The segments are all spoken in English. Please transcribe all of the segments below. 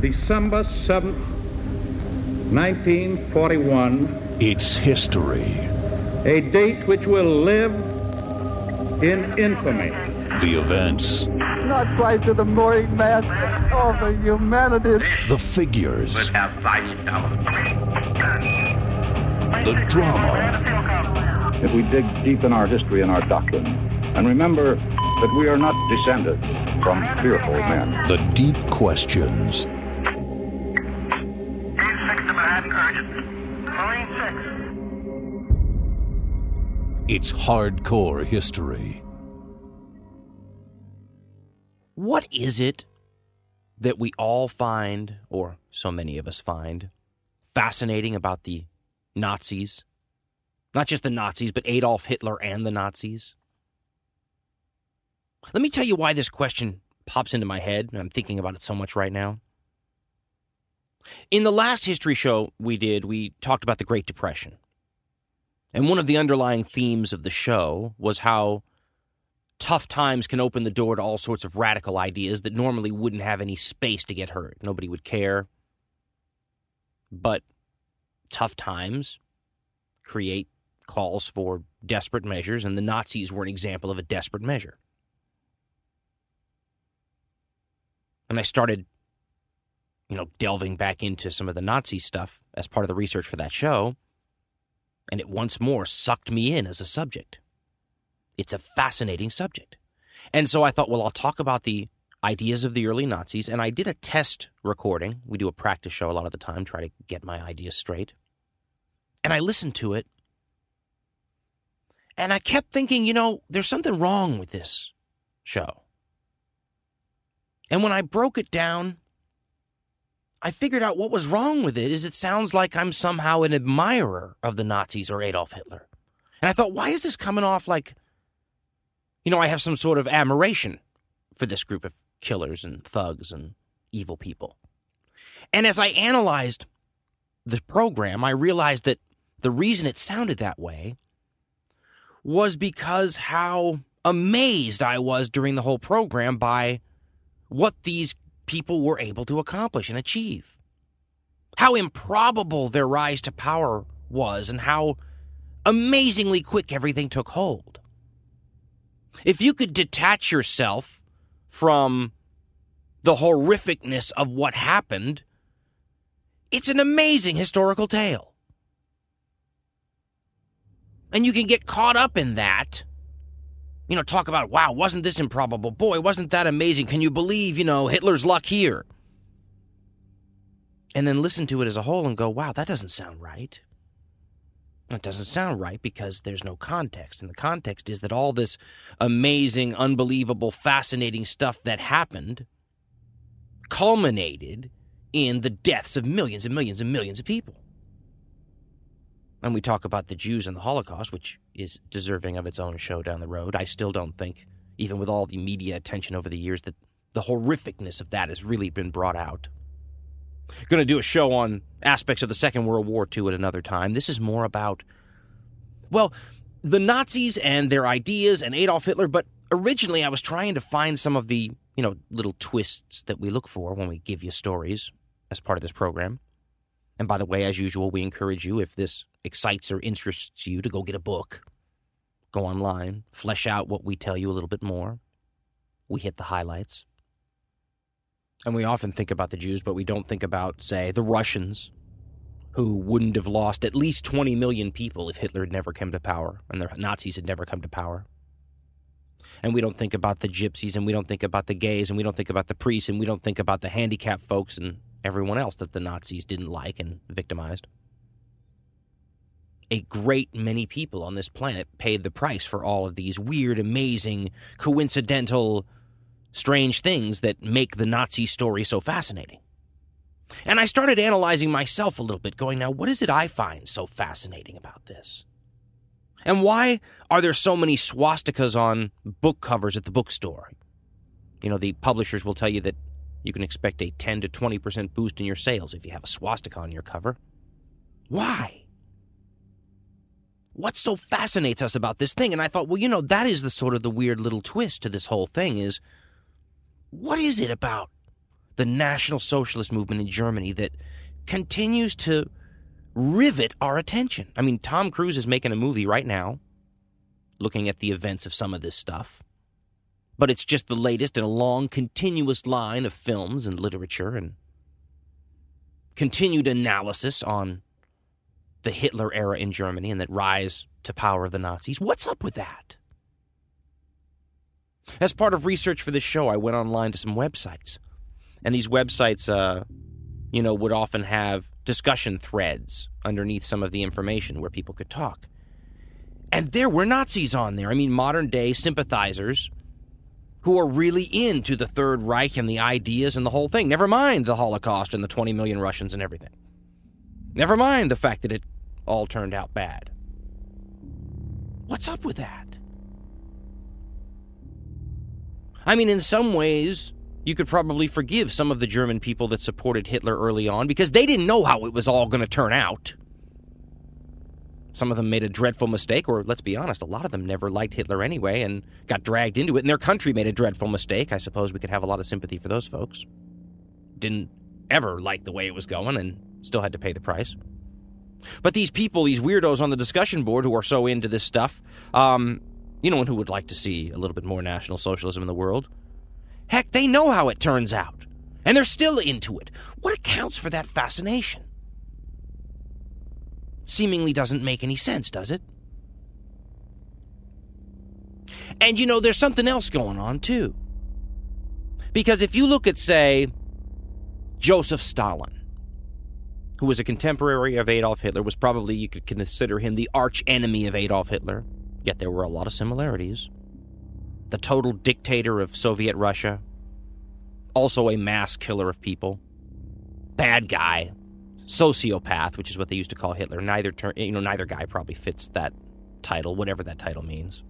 December 7th, 1941. It's history. A date which will live in infamy. The events. Not quite to the mooring mast of the humanity. The figures. Would have five dollars. The drama. If we dig deep in our history and our doctrine, and remember that we are not descended from fearful men. The deep questions. It's hardcore history. What is it that we all find, or so many of us find, fascinating about the Nazis? Not just the Nazis, but Adolf Hitler and the Nazis? Let me tell you why this question pops into my head, and I'm thinking about it so much right now. In the last history show we did, we talked about the Great Depression. And one of the underlying themes of the show was how tough times can open the door to all sorts of radical ideas that normally wouldn't have any space to get heard. Nobody would care. But tough times create calls for desperate measures, and the Nazis were an example of a desperate measure. And I started, you know, delving back into some of the Nazi stuff as part of the research for that show and it once more sucked me in as a subject. It's a fascinating subject. And so I thought, well, I'll talk about the ideas of the early Nazis. And I did a test recording. We do a practice show a lot of the time, try to get my ideas straight. And I listened to it. And I kept thinking, you know, there's something wrong with this show. And when I broke it down, I figured out what was wrong with it is it sounds like I'm somehow an admirer of the Nazis or Adolf Hitler. And I thought, why is this coming off like, you know, I have some sort of admiration for this group of killers and thugs and evil people. And as I analyzed the program, I realized that the reason it sounded that way was because how amazed I was during the whole program by what these people were able to accomplish and achieve. How improbable their rise to power was, and how amazingly quick everything took hold. If you could detach yourself from the horrificness of what happened, it's an amazing historical tale. And you can get caught up in that you know, talk about, wow, wasn't this improbable? Boy, wasn't that amazing? Can you believe, you know, Hitler's luck here? And then listen to it as a whole and go, wow, that doesn't sound right. It doesn't sound right because there's no context. And the context is that all this amazing, unbelievable, fascinating stuff that happened culminated in the deaths of millions and millions and millions of people. And we talk about the Jews and the Holocaust, which is deserving of its own show down the road. I still don't think, even with all the media attention over the years, that the horrificness of that has really been brought out. Going to do a show on aspects of the Second World War too at another time. This is more about, well, the Nazis and their ideas and Adolf Hitler, but originally I was trying to find some of the, you know, little twists that we look for when we give you stories as part of this program. And by the way, as usual, we encourage you, if this excites or interests you, to go get a book. Go online, flesh out what we tell you a little bit more. We hit the highlights. And we often think about the Jews, but we don't think about, say, the Russians, who wouldn't have lost at least 20 million people if Hitler had never come to power and the Nazis had never come to power. And we don't think about the gypsies, and we don't think about the gays, and we don't think about the priests, and we don't think about the handicapped folks and everyone else that the Nazis didn't like and victimized. A great many people on this planet paid the price for all of these weird, amazing, coincidental, strange things that make the Nazi story so fascinating. And I started analyzing myself a little bit, going, now, what is it I find so fascinating about this? And why are there so many swastikas on book covers at the bookstore? You know, the publishers will tell you that you can expect a 10 to 20% boost in your sales if you have a swastika on your cover. Why? What so fascinates us about this thing? And I thought, well, you know, that is the sort of the weird little twist to this whole thing is what is it about the National Socialist movement in Germany that continues to rivet our attention. I mean, Tom Cruise is making a movie right now looking at the events of some of this stuff. But it's just the latest in a long, continuous line of films and literature and continued analysis on the Hitler era in Germany and that rise to power of the Nazis. What's up with that? As part of research for this show, I went online to some websites. And these websites, uh, you know, would often have discussion threads underneath some of the information where people could talk. And there were Nazis on there. I mean, modern day sympathizers who are really into the Third Reich and the ideas and the whole thing. Never mind the Holocaust and the 20 million Russians and everything. Never mind the fact that it all turned out bad. What's up with that? I mean, in some ways, you could probably forgive some of the German people that supported Hitler early on because they didn't know how it was all going to turn out. Some of them made a dreadful mistake, or let's be honest, a lot of them never liked Hitler anyway and got dragged into it, and their country made a dreadful mistake. I suppose we could have a lot of sympathy for those folks. Didn't ever like the way it was going and still had to pay the price. But these people, these weirdos on the discussion board who are so into this stuff, um, you know, and who would like to see a little bit more National Socialism in the world, heck, they know how it turns out. And they're still into it. What accounts for that fascination? Seemingly doesn't make any sense, does it? And you know, there's something else going on too. Because if you look at, say, Joseph Stalin, who was a contemporary of Adolf Hitler, was probably, you could consider him the arch enemy of Adolf Hitler, yet there were a lot of similarities. The total dictator of Soviet Russia, also a mass killer of people, bad guy, sociopath, which is what they used to call Hitler. Neither ter- you know neither guy probably fits that title, whatever that title means.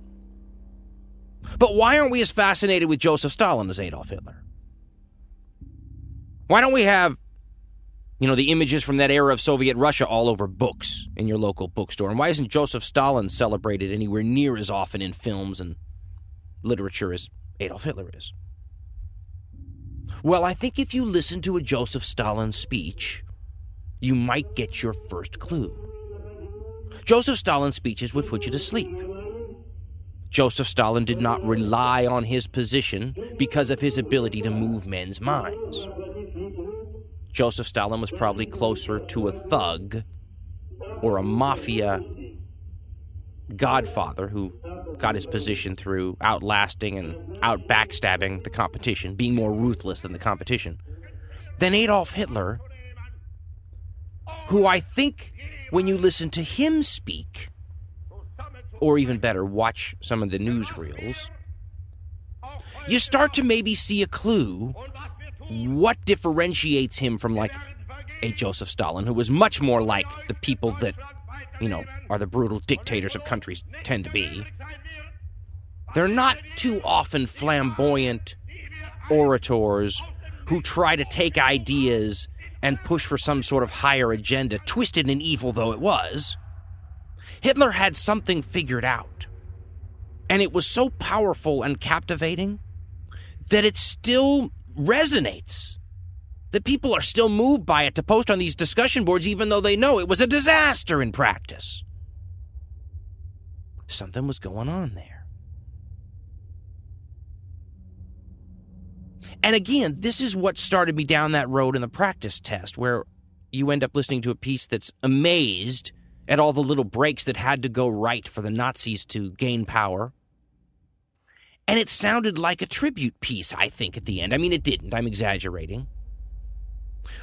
But why aren't we as fascinated with Joseph Stalin as Adolf Hitler? Why don't we have you know the images from that era of Soviet Russia all over books in your local bookstore? And why isn't Joseph Stalin celebrated anywhere near as often in films and literature as Adolf Hitler is? Well, I think if you listen to a Joseph Stalin speech, you might get your first clue. Joseph Stalin's speeches would put you to sleep. Joseph Stalin did not rely on his position because of his ability to move men's minds. Joseph Stalin was probably closer to a thug or a mafia godfather who got his position through outlasting and out backstabbing the competition, being more ruthless than the competition, than Adolf Hitler, who I think when you listen to him speak, or even better, watch some of the newsreels, you start to maybe see a clue what differentiates him from like a Joseph Stalin, who was much more like the people that, you know, are the brutal dictators of countries tend to be. They're not too often flamboyant orators who try to take ideas and push for some sort of higher agenda, twisted and evil though it was, Hitler had something figured out. And it was so powerful and captivating that it still resonates. That people are still moved by it to post on these discussion boards, even though they know it was a disaster in practice. Something was going on there. And again, this is what started me down that road in the practice test, where you end up listening to a piece that's amazed at all the little breaks that had to go right for the Nazis to gain power. And it sounded like a tribute piece, I think, at the end. I mean, it didn't. I'm exaggerating.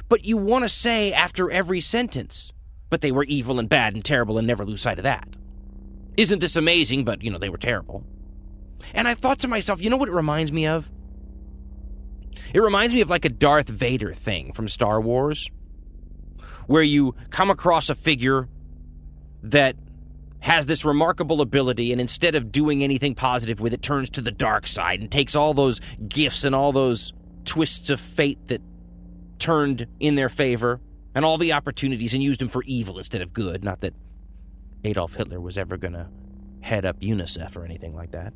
But you want to say after every sentence, but they were evil and bad and terrible and never lose sight of that. Isn't this amazing? But, you know, they were terrible. And I thought to myself, you know what it reminds me of? It reminds me of like a Darth Vader thing from Star Wars, where you come across a figure that has this remarkable ability, and instead of doing anything positive with it, turns to the dark side and takes all those gifts and all those twists of fate that turned in their favor and all the opportunities and used them for evil instead of good. Not that Adolf Hitler was ever going to head up UNICEF or anything like that.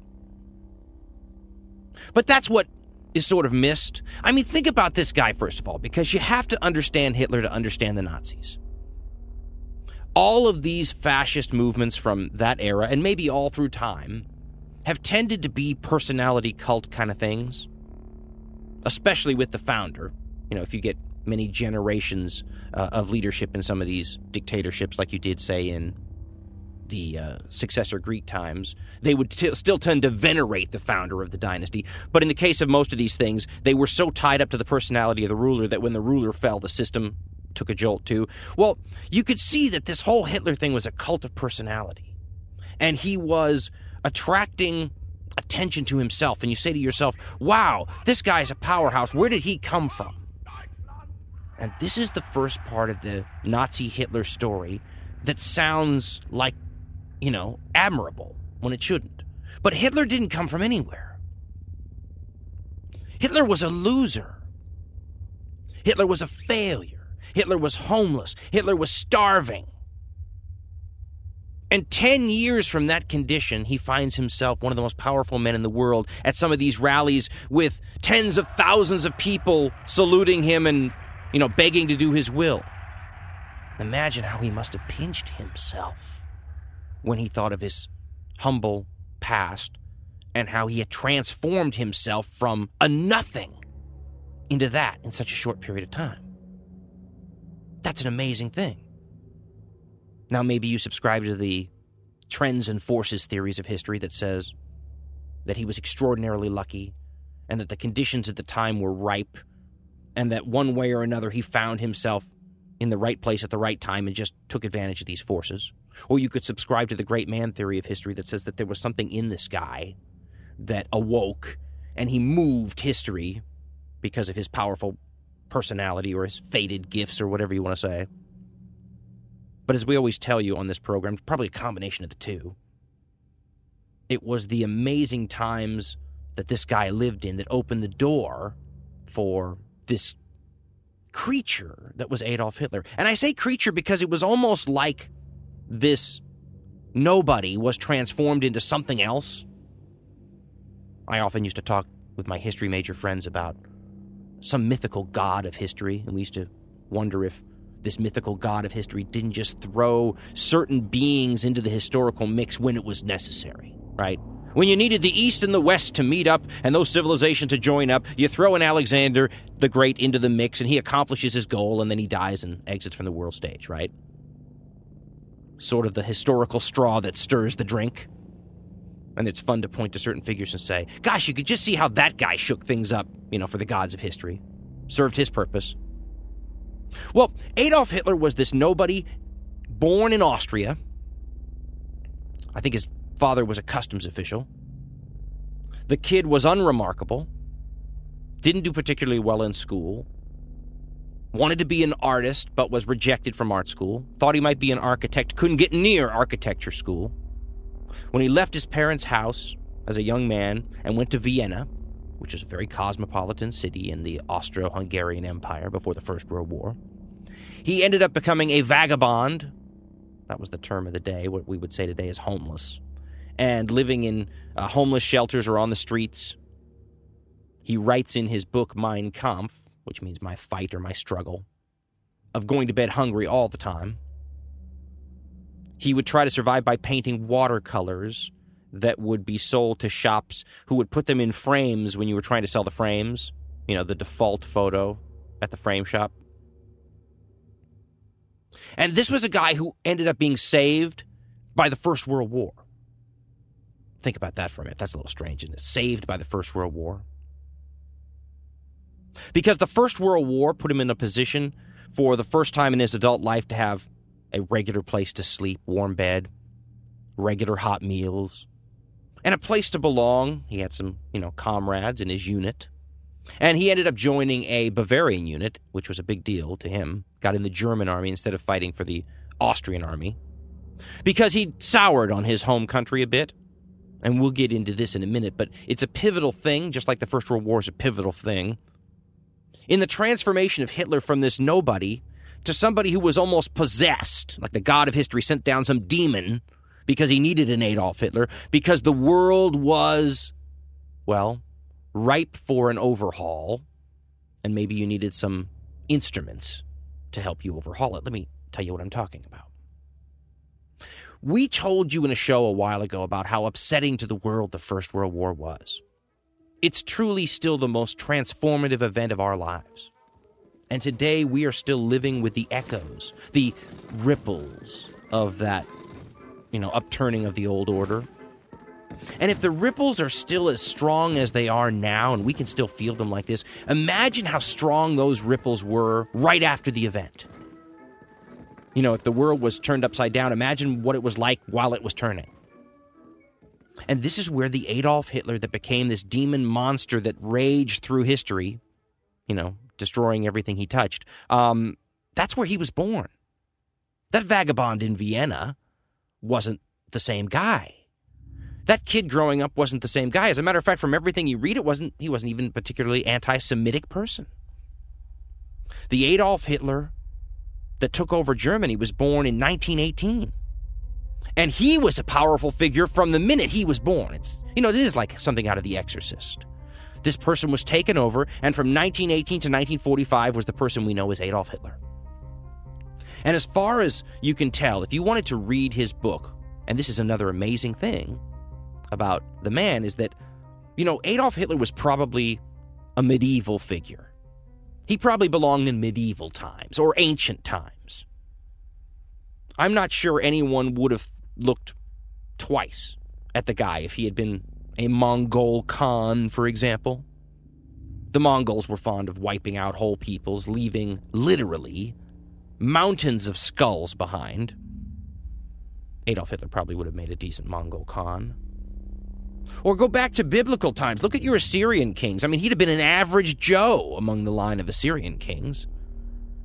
But that's what is sort of missed. I mean, think about this guy, first of all, because you have to understand Hitler to understand the Nazis. All of these fascist movements from that era, and maybe all through time, have tended to be personality cult kind of things, especially with the founder. You know, if you get many generations uh, of leadership in some of these dictatorships, like you did, say, in the uh, successor Greek times, they would t- still tend to venerate the founder of the dynasty. But in the case of most of these things, they were so tied up to the personality of the ruler that when the ruler fell, the system took a jolt too. Well, you could see that this whole Hitler thing was a cult of personality. And he was attracting attention to himself. And you say to yourself, wow, this guy's a powerhouse. Where did he come from? And this is the first part of the Nazi Hitler story that sounds like you know, admirable when it shouldn't. But Hitler didn't come from anywhere. Hitler was a loser. Hitler was a failure. Hitler was homeless. Hitler was starving. And 10 years from that condition, he finds himself one of the most powerful men in the world at some of these rallies with tens of thousands of people saluting him and, you know, begging to do his will. Imagine how he must have pinched himself when he thought of his humble past and how he had transformed himself from a nothing into that in such a short period of time. That's an amazing thing. Now, maybe you subscribe to the trends and forces theories of history that says that he was extraordinarily lucky and that the conditions at the time were ripe and that one way or another he found himself in the right place at the right time and just took advantage of these forces. Or you could subscribe to the great man theory of history that says that there was something in this guy that awoke and he moved history because of his powerful personality or his fated gifts or whatever you want to say. But as we always tell you on this program, probably a combination of the two. It was the amazing times that this guy lived in that opened the door for this creature that was Adolf Hitler. And I say creature because it was almost like this nobody was transformed into something else. I often used to talk with my history major friends about some mythical god of history, and we used to wonder if this mythical god of history didn't just throw certain beings into the historical mix when it was necessary, right? When you needed the East and the West to meet up and those civilizations to join up, you throw an Alexander the Great into the mix and he accomplishes his goal and then he dies and exits from the world stage, right? Sort of the historical straw that stirs the drink. And it's fun to point to certain figures and say, gosh, you could just see how that guy shook things up, you know, for the gods of history. Served his purpose. Well, Adolf Hitler was this nobody born in Austria. I think his father was a customs official. The kid was unremarkable, didn't do particularly well in school, wanted to be an artist but was rejected from art school, thought he might be an architect, couldn't get near architecture school. When he left his parents' house as a young man and went to Vienna, which is a very cosmopolitan city in the Austro Hungarian Empire before the First World War, he ended up becoming a vagabond. That was the term of the day. What we would say today is homeless. And living in uh, homeless shelters or on the streets. He writes in his book Mein Kampf which means my fight or my struggle, of going to bed hungry all the time. He would try to survive by painting watercolors that would be sold to shops who would put them in frames when you were trying to sell the frames, you know, the default photo at the frame shop. And this was a guy who ended up being saved by the First World War. Think about that for a minute. That's a little strange, isn't it? Saved by the First World War. Because the First World War put him in a position for the first time in his adult life to have a regular place to sleep, warm bed, regular hot meals, and a place to belong. He had some, you know, comrades in his unit. And he ended up joining a Bavarian unit, which was a big deal to him. Got in the German army instead of fighting for the Austrian army. Because he soured on his home country a bit. And we'll get into this in a minute, but it's a pivotal thing, just like the First World War is a pivotal thing in the transformation of Hitler from this nobody to somebody who was almost possessed, like the god of history sent down some demon because he needed an Adolf Hitler, because the world was, well, ripe for an overhaul, and maybe you needed some instruments to help you overhaul it. Let me tell you what I'm talking about. We told you in a show a while ago about how upsetting to the world the First World War was. It's truly still the most transformative event of our lives. And today we are still living with the echoes, the ripples of that, you know, upturning of the old order. And if the ripples are still as strong as they are now, and we can still feel them like this, imagine how strong those ripples were right after the event. You know, if the world was turned upside down, imagine what it was like while it was turning. And this is where the Adolf Hitler that became this demon monster that raged through history, you know, destroying everything he touched, um, that's where he was born. That vagabond in Vienna wasn't the same guy. That kid growing up wasn't the same guy. As a matter of fact, from everything you read, it wasn't he wasn't even a particularly anti-Semitic person. The Adolf Hitler that took over Germany was born in 1918. And he was a powerful figure from the minute he was born. It's you know, it is like something out of The Exorcist. This person was taken over, and from 1918 to 1945 was the person we know as Adolf Hitler. And as far as you can tell, if you wanted to read his book, and this is another amazing thing about the man, is that, you know, Adolf Hitler was probably a medieval figure. He probably belonged in medieval times or ancient times. I'm not sure anyone would have looked twice at the guy if he had been a Mongol Khan, for example. The Mongols were fond of wiping out whole peoples, leaving literally mountains of skulls behind. Adolf Hitler probably would have made a decent Mongol Khan. Or go back to biblical times. Look at your Assyrian kings. I mean, he'd have been an average Joe among the line of Assyrian kings.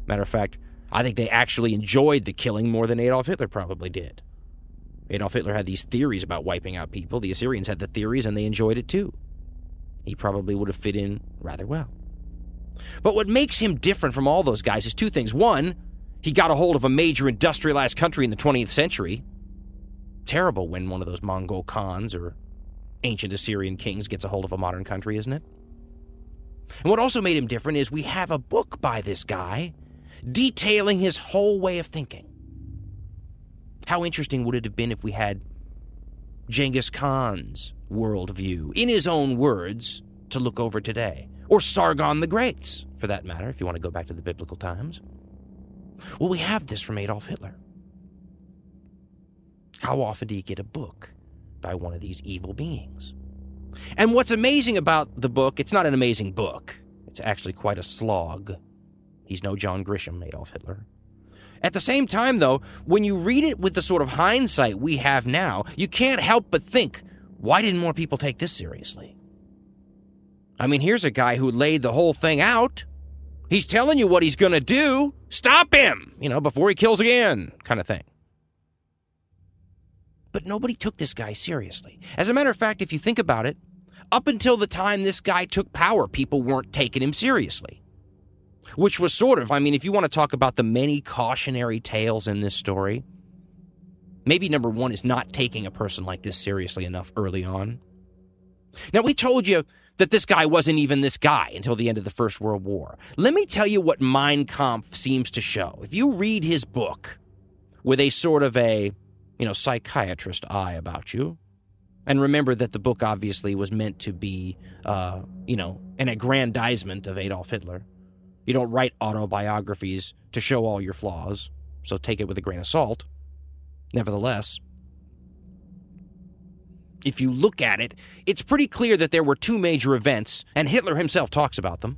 Matter of fact, I think they actually enjoyed the killing more than Adolf Hitler probably did. Adolf Hitler had these theories about wiping out people. The Assyrians had the theories and they enjoyed it too. He probably would have fit in rather well. But what makes him different from all those guys is two things. One, he got a hold of a major industrialized country in the 20th century. Terrible when one of those Mongol Khans or ancient Assyrian kings gets a hold of a modern country, isn't it? And what also made him different is we have a book by this guy detailing his whole way of thinking. How interesting would it have been if we had Genghis Khan's worldview, in his own words, to look over today? Or Sargon the Great's, for that matter, if you want to go back to the biblical times. Well, we have this from Adolf Hitler. How often do you get a book by one of these evil beings? And what's amazing about the book, it's not an amazing book. It's actually quite a slog. He's no John Grisham, Adolf Hitler. At the same time, though, when you read it with the sort of hindsight we have now, you can't help but think, why didn't more people take this seriously? I mean, here's a guy who laid the whole thing out. He's telling you what he's going to do. Stop him, you know, before he kills again, kind of thing. But nobody took this guy seriously. As a matter of fact, if you think about it, up until the time this guy took power, people weren't taking him seriously which was sort of, I mean, if you want to talk about the many cautionary tales in this story, maybe number one is not taking a person like this seriously enough early on. Now, we told you that this guy wasn't even this guy until the end of the First World War. Let me tell you what Mein Kampf seems to show. If you read his book with a sort of a, you know, psychiatrist eye about you, and remember that the book obviously was meant to be, uh, you know, an aggrandizement of Adolf Hitler. You don't write autobiographies to show all your flaws, so take it with a grain of salt. Nevertheless, if you look at it, it's pretty clear that there were two major events, and Hitler himself talks about them,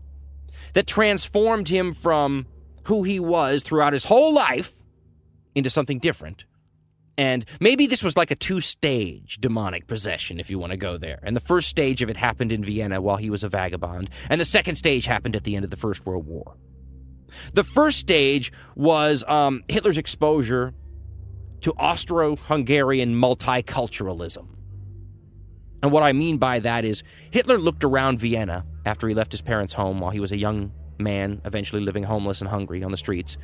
that transformed him from who he was throughout his whole life into something different and maybe this was like a two stage demonic possession, if you want to go there. And the first stage of it happened in Vienna while he was a vagabond, and the second stage happened at the end of the First World War. The first stage was um, Hitler's exposure to Austro Hungarian multiculturalism. And what I mean by that is Hitler looked around Vienna after he left his parents' home while he was a young man, eventually living homeless and hungry on the streets,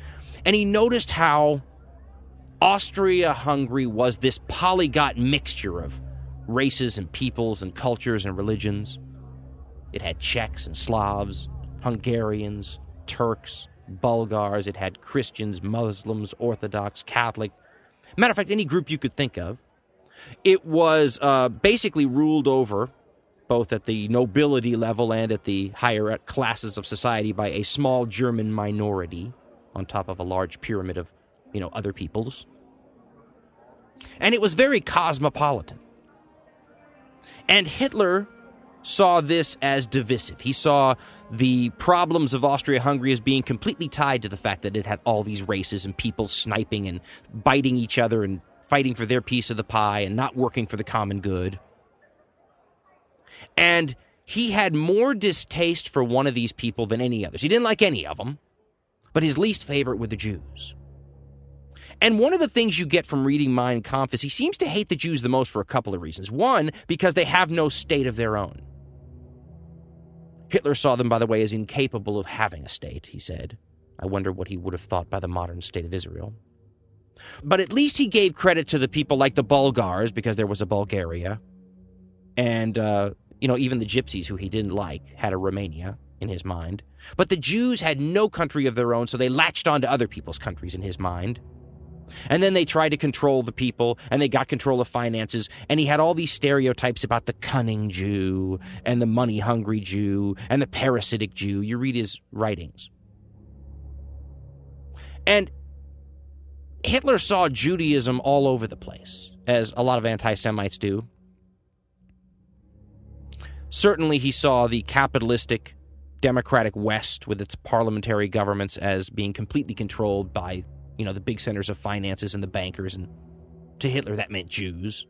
and he noticed how Austria Hungary was this polyglot mixture of races and peoples and cultures and religions. It had Czechs and Slavs, Hungarians, Turks, Bulgars. It had Christians, Muslims, Orthodox, Catholic. Matter of fact, any group you could think of. It was uh, basically ruled over, both at the nobility level and at the higher classes of society, by a small German minority on top of a large pyramid of, you know, other peoples. And it was very cosmopolitan. And Hitler saw this as divisive. He saw the problems of Austria Hungary as being completely tied to the fact that it had all these races and people sniping and biting each other and fighting for their piece of the pie and not working for the common good. And he had more distaste for one of these people than any others. He didn't like any of them, but his least favorite were the Jews. And one of the things you get from reading Mein Kampf is he seems to hate the Jews the most for a couple of reasons. One, because they have no state of their own. Hitler saw them, by the way, as incapable of having a state, he said. I wonder what he would have thought by the modern state of Israel. But at least he gave credit to the people like the Bulgars, because there was a Bulgaria. And, uh, you know, even the Gypsies, who he didn't like, had a Romania in his mind. But the Jews had no country of their own, so they latched onto other people's countries in his mind. And then they tried to control the people and they got control of finances. And he had all these stereotypes about the cunning Jew and the money hungry Jew and the parasitic Jew. You read his writings. And Hitler saw Judaism all over the place, as a lot of anti Semites do. Certainly, he saw the capitalistic democratic West with its parliamentary governments as being completely controlled by you know, the big centers of finances and the bankers. And to Hitler, that meant Jews.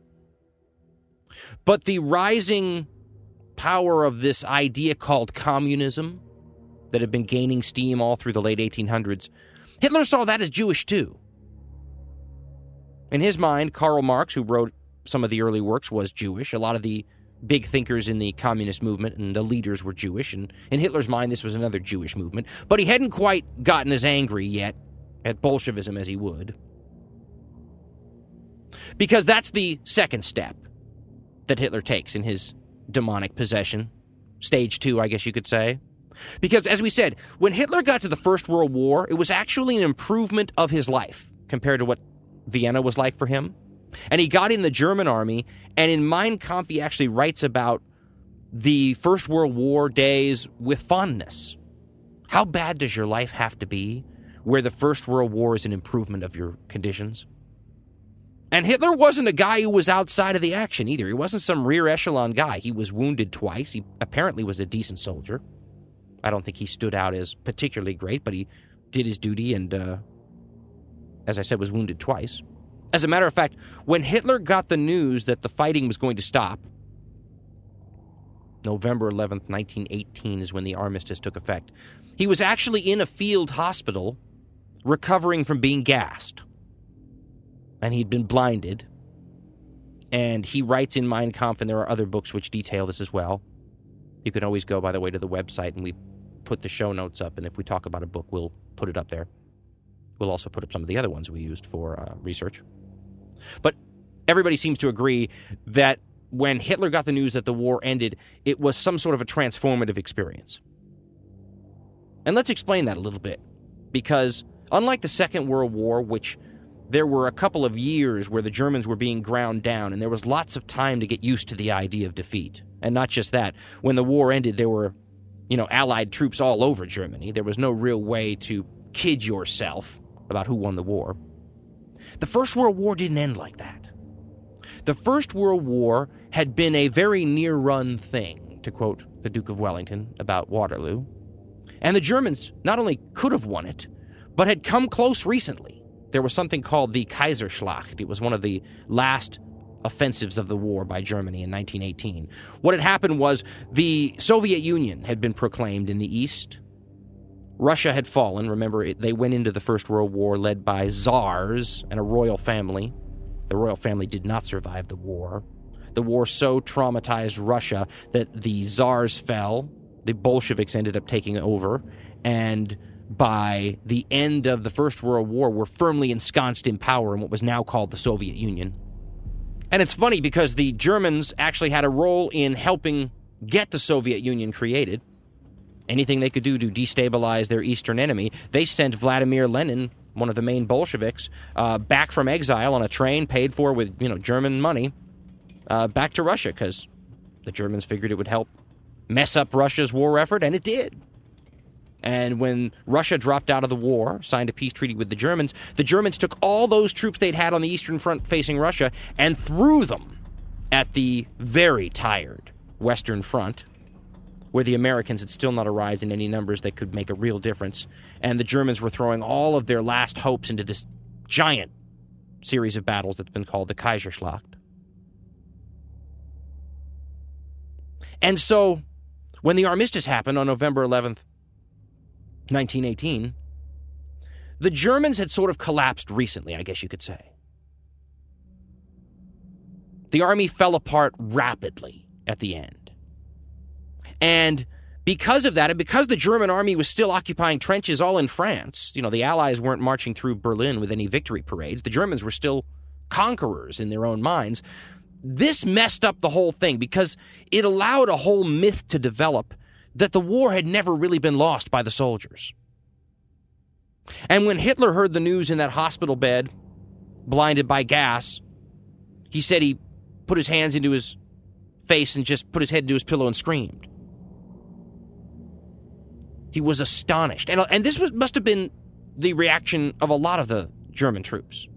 But the rising power of this idea called communism that had been gaining steam all through the late 1800s, Hitler saw that as Jewish too. In his mind, Karl Marx, who wrote some of the early works, was Jewish. A lot of the big thinkers in the communist movement and the leaders were Jewish. And in Hitler's mind, this was another Jewish movement. But he hadn't quite gotten as angry yet at Bolshevism as he would. Because that's the second step that Hitler takes in his demonic possession. Stage two, I guess you could say. Because, as we said, when Hitler got to the First World War, it was actually an improvement of his life compared to what Vienna was like for him. And he got in the German army, and in Mein Kampf, he actually writes about the First World War days with fondness. How bad does your life have to be where the First World War is an improvement of your conditions. And Hitler wasn't a guy who was outside of the action either. He wasn't some rear echelon guy. He was wounded twice. He apparently was a decent soldier. I don't think he stood out as particularly great, but he did his duty and, uh, as I said, was wounded twice. As a matter of fact, when Hitler got the news that the fighting was going to stop, November 11th, 1918 is when the armistice took effect. He was actually in a field hospital recovering from being gassed. And he'd been blinded. And he writes in Mein Kampf, and there are other books which detail this as well. You can always go, by the way, to the website, and we put the show notes up. And if we talk about a book, we'll put it up there. We'll also put up some of the other ones we used for uh, research. But everybody seems to agree that when Hitler got the news that the war ended, it was some sort of a transformative experience. And let's explain that a little bit. Because Unlike the Second World War, which there were a couple of years where the Germans were being ground down, and there was lots of time to get used to the idea of defeat. And not just that, when the war ended, there were, you know, Allied troops all over Germany. There was no real way to kid yourself about who won the war. The First World War didn't end like that. The First World War had been a very near run thing, to quote the Duke of Wellington about Waterloo. And the Germans not only could have won it, but had come close recently. There was something called the Kaiserschlacht. It was one of the last offensives of the war by Germany in 1918. What had happened was the Soviet Union had been proclaimed in the east. Russia had fallen. Remember, they went into the First World War led by czars and a royal family. The royal family did not survive the war. The war so traumatized Russia that the czars fell. The Bolsheviks ended up taking over, and by the end of the First World War were firmly ensconced in power in what was now called the Soviet Union. And it's funny because the Germans actually had a role in helping get the Soviet Union created, anything they could do to destabilize their eastern enemy, they sent Vladimir Lenin, one of the main Bolsheviks, uh, back from exile on a train paid for with you know German money, uh, back to Russia because the Germans figured it would help mess up Russia's war effort, and it did. And when Russia dropped out of the war, signed a peace treaty with the Germans, the Germans took all those troops they'd had on the Eastern Front facing Russia and threw them at the very tired Western Front, where the Americans had still not arrived in any numbers that could make a real difference. And the Germans were throwing all of their last hopes into this giant series of battles that's been called the Kaiserschlacht. And so, when the armistice happened on November 11th, 1918, the Germans had sort of collapsed recently, I guess you could say. The army fell apart rapidly at the end. And because of that, and because the German army was still occupying trenches all in France, you know, the Allies weren't marching through Berlin with any victory parades. The Germans were still conquerors in their own minds. This messed up the whole thing because it allowed a whole myth to develop that the war had never really been lost by the soldiers. And when Hitler heard the news in that hospital bed, blinded by gas, he said he put his hands into his face and just put his head into his pillow and screamed. He was astonished. And, and this was, must have been the reaction of a lot of the German troops.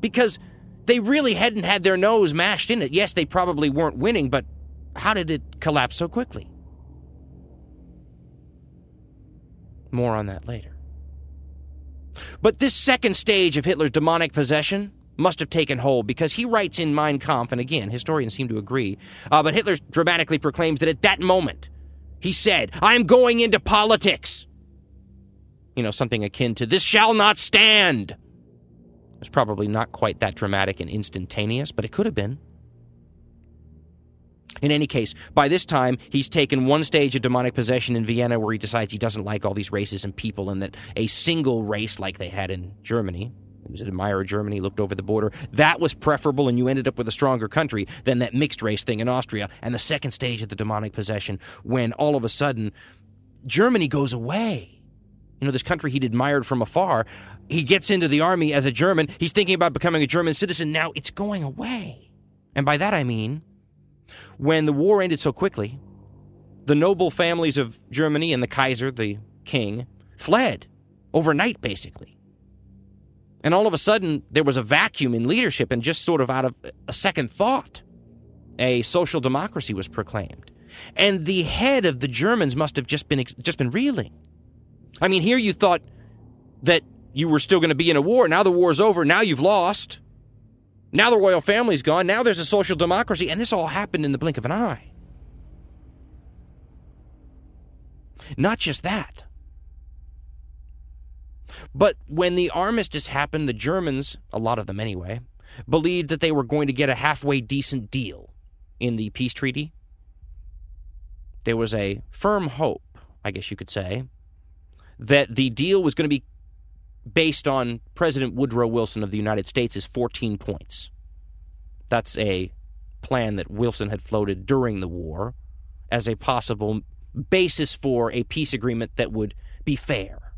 Because they really hadn't had their nose mashed in it. Yes, they probably weren't winning, but how did it collapse so quickly? More on that later. But this second stage of Hitler's demonic possession must have taken hold because he writes in Mein Kampf, and again, historians seem to agree, uh, but Hitler dramatically proclaims that at that moment, he said, I'm going into politics. You know, something akin to, this shall not stand. It's probably not quite that dramatic and instantaneous, but it could have been. In any case, by this time, he's taken one stage of demonic possession in Vienna where he decides he doesn't like all these races and people, and that a single race like they had in Germany, he was an admirer of Germany, looked over the border, that was preferable, and you ended up with a stronger country than that mixed race thing in Austria. And the second stage of the demonic possession, when all of a sudden Germany goes away. You know, this country he'd admired from afar, he gets into the army as a German. He's thinking about becoming a German citizen. Now it's going away. And by that I mean, when the war ended so quickly, the noble families of Germany and the Kaiser, the king, fled overnight, basically. And all of a sudden, there was a vacuum in leadership, and just sort of out of a second thought, a social democracy was proclaimed. And the head of the Germans must have just been just been reeling. I mean, here you thought that you were still going to be in a war. Now the war's over. Now you've lost. Now the royal family's gone. Now there's a social democracy. And this all happened in the blink of an eye. Not just that. But when the armistice happened, the Germans, a lot of them anyway, believed that they were going to get a halfway decent deal in the peace treaty. There was a firm hope, I guess you could say, that the deal was going to be based on President Woodrow Wilson of the United States is 14 points. That's a plan that Wilson had floated during the war as a possible basis for a peace agreement that would be fair.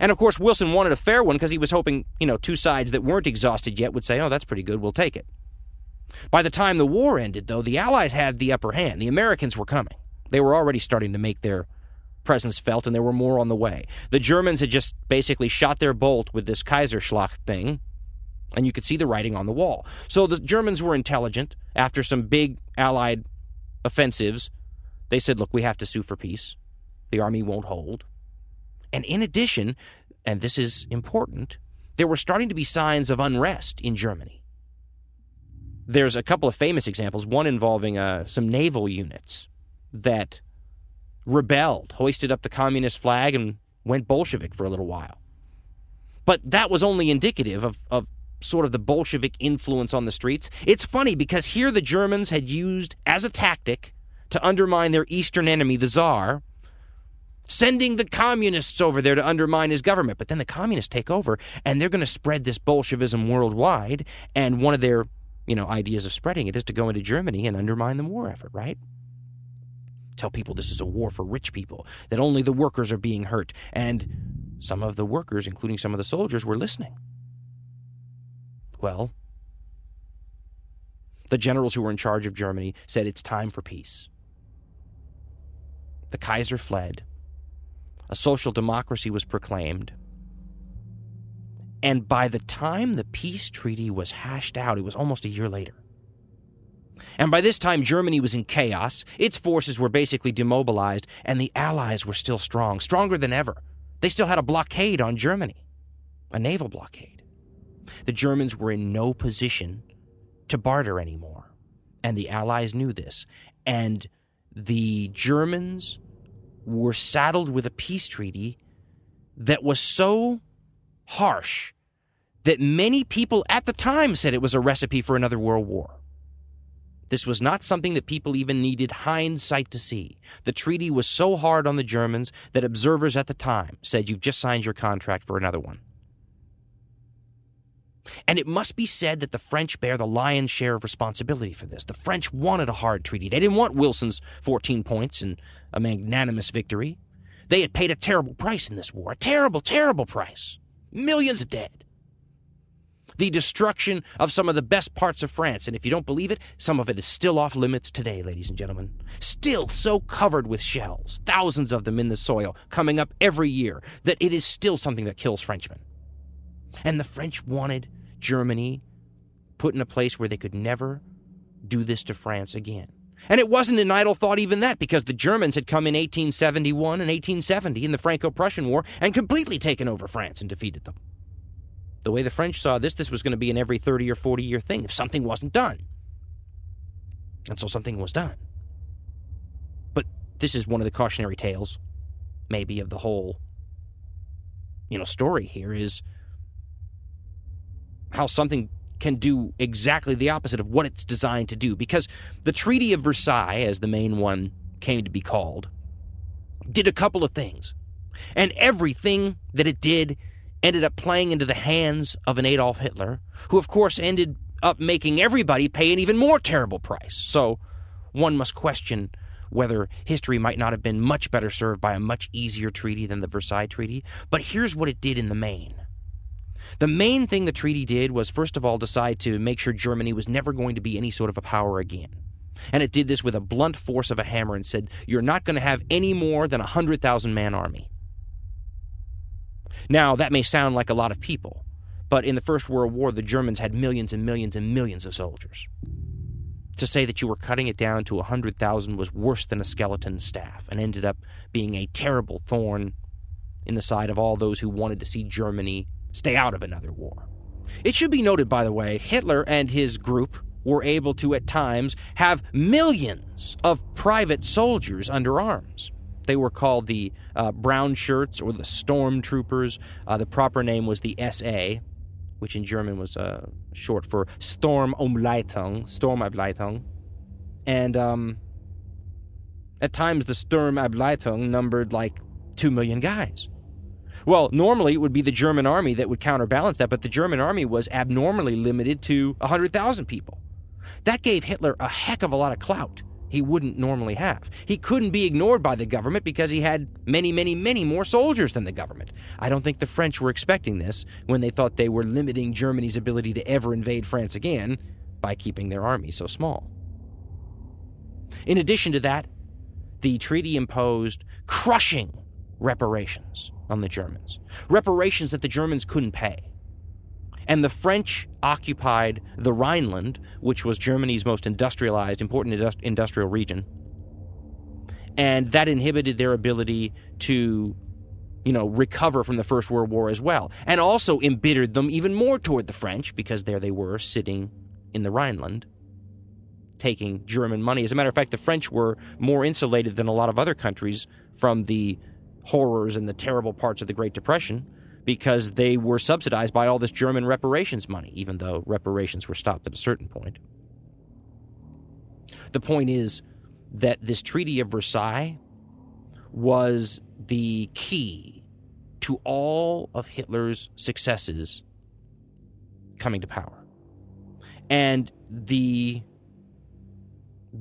And of course, Wilson wanted a fair one because he was hoping, you know, two sides that weren't exhausted yet would say, oh, that's pretty good, we'll take it. By the time the war ended, though, the Allies had the upper hand. The Americans were coming. They were already starting to make their presence felt, and there were more on the way. The Germans had just basically shot their bolt with this Kaiserschlacht thing, and you could see the writing on the wall. So the Germans were intelligent. After some big Allied offensives, they said, look, we have to sue for peace. The army won't hold. And in addition, and this is important, there were starting to be signs of unrest in Germany. There's a couple of famous examples, one involving uh, some naval units that rebelled, hoisted up the communist flag, and went Bolshevik for a little while. But that was only indicative of, of sort of the Bolshevik influence on the streets. It's funny because here the Germans had used as a tactic to undermine their eastern enemy, the Czar, sending the communists over there to undermine his government. But then the communists take over and they're going to spread this Bolshevism worldwide. And one of their, you know, ideas of spreading it is to go into Germany and undermine the war effort, right? Tell people this is a war for rich people, that only the workers are being hurt. And some of the workers, including some of the soldiers, were listening. Well, the generals who were in charge of Germany said it's time for peace. The Kaiser fled. A social democracy was proclaimed. And by the time the peace treaty was hashed out, it was almost a year later. And by this time, Germany was in chaos. Its forces were basically demobilized, and the Allies were still strong, stronger than ever. They still had a blockade on Germany, a naval blockade. The Germans were in no position to barter anymore. And the Allies knew this. And the Germans were saddled with a peace treaty that was so harsh that many people at the time said it was a recipe for another world war. This was not something that people even needed hindsight to see. The treaty was so hard on the Germans that observers at the time said, You've just signed your contract for another one. And it must be said that the French bear the lion's share of responsibility for this. The French wanted a hard treaty. They didn't want Wilson's 14 points and a magnanimous victory. They had paid a terrible price in this war, a terrible, terrible price. Millions of dead. The destruction of some of the best parts of France. And if you don't believe it, some of it is still off limits today, ladies and gentlemen. Still so covered with shells, thousands of them in the soil, coming up every year, that it is still something that kills Frenchmen. And the French wanted Germany put in a place where they could never do this to France again. And it wasn't an idle thought, even that, because the Germans had come in 1871 and 1870 in the Franco Prussian War and completely taken over France and defeated them. The way the French saw this, this was going to be an every 30 or 40 year thing if something wasn't done. And so something was done. But this is one of the cautionary tales, maybe, of the whole, you know, story here is how something can do exactly the opposite of what it's designed to do. Because the Treaty of Versailles, as the main one came to be called, did a couple of things. And everything that it did ended up playing into the hands of an Adolf Hitler, who, of course, ended up making everybody pay an even more terrible price. So one must question whether history might not have been much better served by a much easier treaty than the Versailles Treaty. But here's what it did in the main the main thing the treaty did was, first of all, decide to make sure Germany was never going to be any sort of a power again. And it did this with a blunt force of a hammer and said, You're not going to have any more than a 100,000 man army. Now, that may sound like a lot of people, but in the First World War, the Germans had millions and millions and millions of soldiers. To say that you were cutting it down to a 100,000 was worse than a skeleton staff and ended up being a terrible thorn in the side of all those who wanted to see Germany stay out of another war. It should be noted, by the way, Hitler and his group were able to at times have millions of private soldiers under arms. They were called the uh, Brown Shirts or the Stormtroopers. Uh, the proper name was the SA, which in German was uh, short for Sturmabteilung, Sturmabteilung. And um, at times the Sturmabteilung numbered like two million guys. Well, normally it would be the German army that would counterbalance that, but the German army was abnormally limited to 100,000 people. That gave Hitler a heck of a lot of clout he wouldn't normally have. He couldn't be ignored by the government because he had many, many, many more soldiers than the government. I don't think the French were expecting this when they thought they were limiting Germany's ability to ever invade France again by keeping their army so small. In addition to that, the treaty imposed crushing reparations on the Germans, reparations that the Germans couldn't pay. And the French occupied the Rhineland, which was Germany's most industrialized, important industrial region. And that inhibited their ability to, you know, recover from the First World War as well. And also embittered them even more toward the French because there they were sitting in the Rhineland taking German money. As a matter of fact, the French were more insulated than a lot of other countries from the horrors and the terrible parts of the Great Depression because they were subsidized by all this German reparations money, even though reparations were stopped at a certain point. The point is that this Treaty of Versailles was the key to all of Hitler's successes coming to power. And the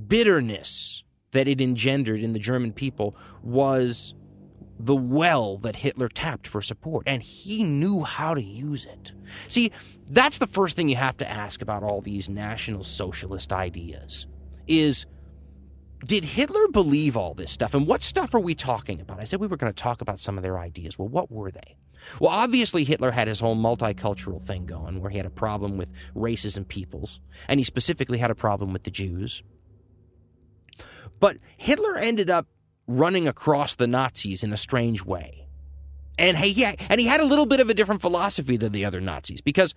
bitterness that it engendered in the German people was the well that Hitler tapped for support, and he knew how to use it. See, that's the first thing you have to ask about all these National Socialist ideas is did Hitler believe all this stuff? And what stuff are we talking about? I said we were going to talk about some of their ideas. Well, what were they? Well, obviously, Hitler had his whole multicultural thing going where he had a problem with races and peoples, and he specifically had a problem with the Jews. But Hitler ended up running across the Nazis in a strange way. And hey, he, and he had a little bit of a different philosophy than the other Nazis because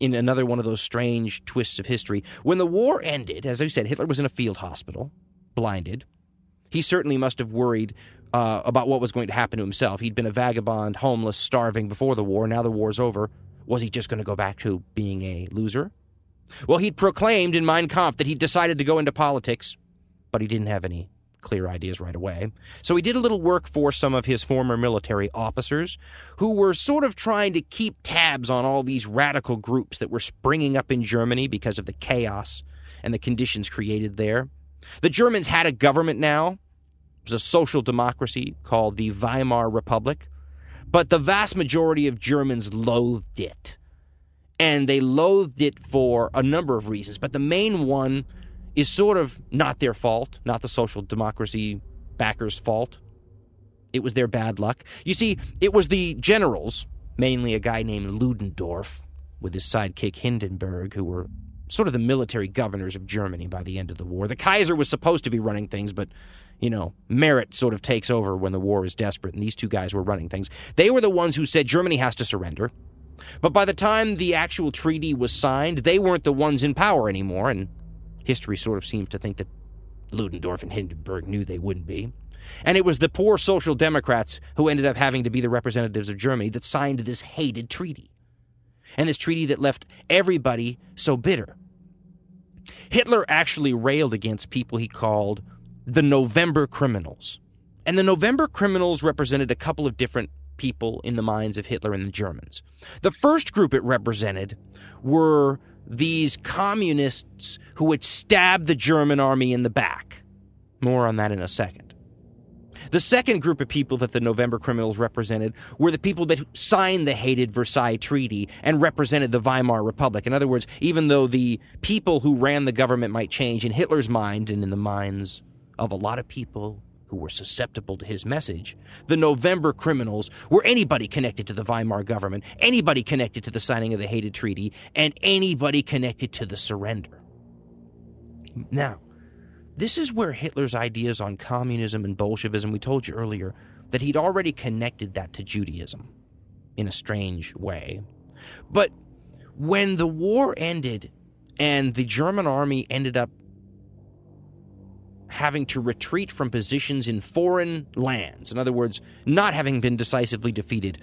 in another one of those strange twists of history, when the war ended, as I said, Hitler was in a field hospital, blinded. He certainly must have worried uh, about what was going to happen to himself. He'd been a vagabond, homeless, starving before the war. Now the war's over. Was he just going to go back to being a loser? Well, he'd proclaimed in Mein Kampf that he'd decided to go into politics, but he didn't have any clear ideas right away. So he did a little work for some of his former military officers who were sort of trying to keep tabs on all these radical groups that were springing up in Germany because of the chaos and the conditions created there. The Germans had a government now It was a social democracy called the Weimar Republic, but the vast majority of Germans loathed it. And they loathed it for a number of reasons, but the main one is sort of not their fault, not the social democracy backers' fault. It was their bad luck. You see, it was the generals, mainly a guy named Ludendorff with his sidekick Hindenburg, who were sort of the military governors of Germany by the end of the war. The Kaiser was supposed to be running things, but you know, merit sort of takes over when the war is desperate, and these two guys were running things. They were the ones who said Germany has to surrender. But by the time the actual treaty was signed, they weren't the ones in power anymore, and history sort of seems to think that Ludendorff and Hindenburg knew they wouldn't be. And it was the poor Social Democrats who ended up having to be the representatives of Germany that signed this hated treaty. And this treaty that left everybody so bitter. Hitler actually railed against people he called the November criminals. And the November criminals represented a couple of different people in the minds of Hitler and the Germans. The first group it represented were these communists who had stabbed the German army in the back. More on that in a second. The second group of people that the November criminals represented were the people that signed the hated Versailles Treaty and represented the Weimar Republic. In other words, even though the people who ran the government might change in Hitler's mind and in the minds of a lot of people who were susceptible to his message, the November criminals were anybody connected to the Weimar government, anybody connected to the signing of the hated treaty, and anybody connected to the surrender. Now, this is where Hitler's ideas on communism and Bolshevism, we told you earlier that he'd already connected that to Judaism in a strange way. But when the war ended and the German army ended up having to retreat from positions in foreign lands. In other words, not having been decisively defeated.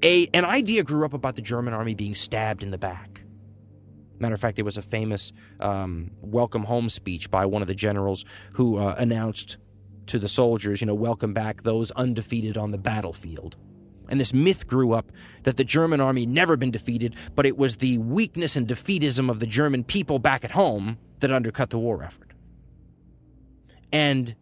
A, an idea grew up about the German army being stabbed in the back. Matter of fact, there was a famous um, welcome home speech by one of the generals who uh, announced to the soldiers, you know, welcome back those undefeated on the battlefield. And this myth grew up that the German army never been defeated, but it was the weakness and defeatism of the German people back at home that undercut the war effort. And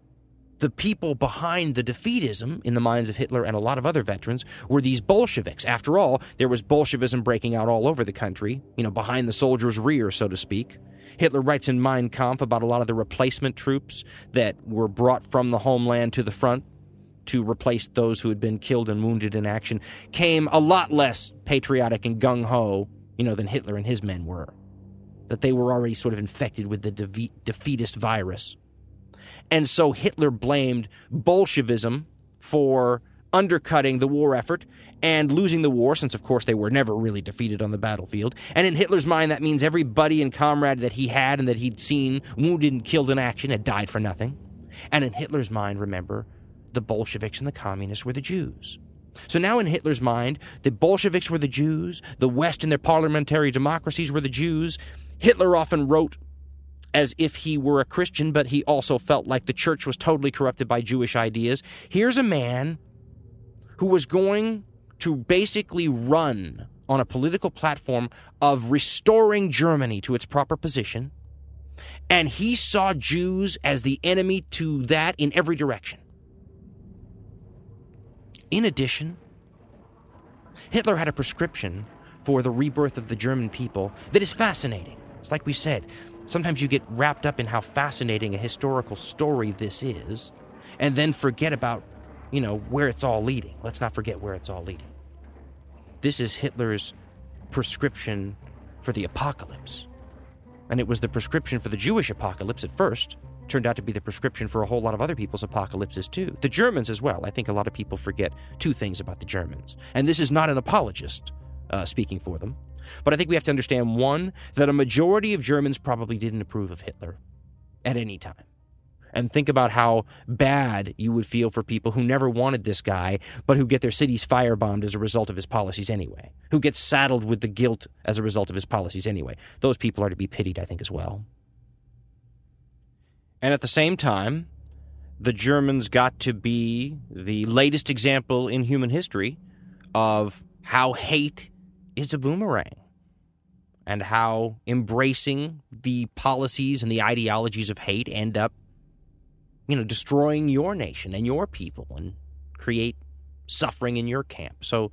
the people behind the defeatism in the minds of Hitler and a lot of other veterans were these Bolsheviks. After all, there was Bolshevism breaking out all over the country, you know, behind the soldier's rear, so to speak. Hitler writes in Mein Kampf about a lot of the replacement troops that were brought from the homeland to the front to replace those who had been killed and wounded in action, came a lot less patriotic and gung ho, you know, than Hitler and his men were. That they were already sort of infected with the defeatist virus. And so Hitler blamed Bolshevism for undercutting the war effort and losing the war, since of course they were never really defeated on the battlefield. And in Hitler's mind, that means every buddy and comrade that he had and that he'd seen wounded and killed in action had died for nothing. And in Hitler's mind, remember, the Bolsheviks and the communists were the Jews. So now in Hitler's mind, the Bolsheviks were the Jews, the West and their parliamentary democracies were the Jews. Hitler often wrote as if he were a Christian, but he also felt like the church was totally corrupted by Jewish ideas. Here's a man who was going to basically run on a political platform of restoring Germany to its proper position. And he saw Jews as the enemy to that in every direction. In addition, Hitler had a prescription for the rebirth of the German people that is fascinating. It's like we said, sometimes you get wrapped up in how fascinating a historical story this is and then forget about, you know, where it's all leading. Let's not forget where it's all leading. This is Hitler's prescription for the apocalypse. And it was the prescription for the Jewish apocalypse at first. Turned out to be the prescription for a whole lot of other people's apocalypses too. The Germans as well. I think a lot of people forget two things about the Germans. And this is not an apologist uh, speaking for them. But I think we have to understand one, that a majority of Germans probably didn't approve of Hitler at any time and think about how bad you would feel for people who never wanted this guy, but who get their cities firebombed as a result of his policies anyway, who get saddled with the guilt as a result of his policies anyway. Those people are to be pitied, I think, as well. And at the same time, the Germans got to be the latest example in human history of how hate is a boomerang and how embracing the policies and the ideologies of hate end up you know, destroying your nation and your people and create suffering in your camp. So,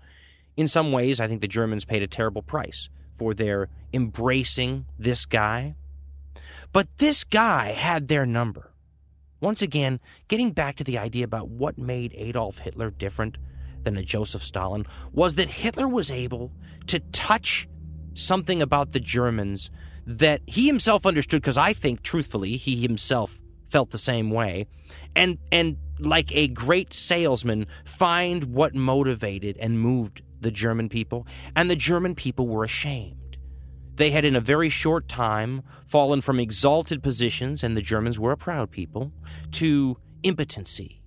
in some ways, I think the Germans paid a terrible price for their embracing this guy. But this guy had their number. Once again, getting back to the idea about what made Adolf Hitler different than a Joseph Stalin was that Hitler was able to touch something about the Germans that he himself understood, because I think, truthfully, he himself felt the same way. And and like a great salesman find what motivated and moved the German people. And the German people were ashamed. They had in a very short time fallen from exalted positions and the Germans were a proud people to impotency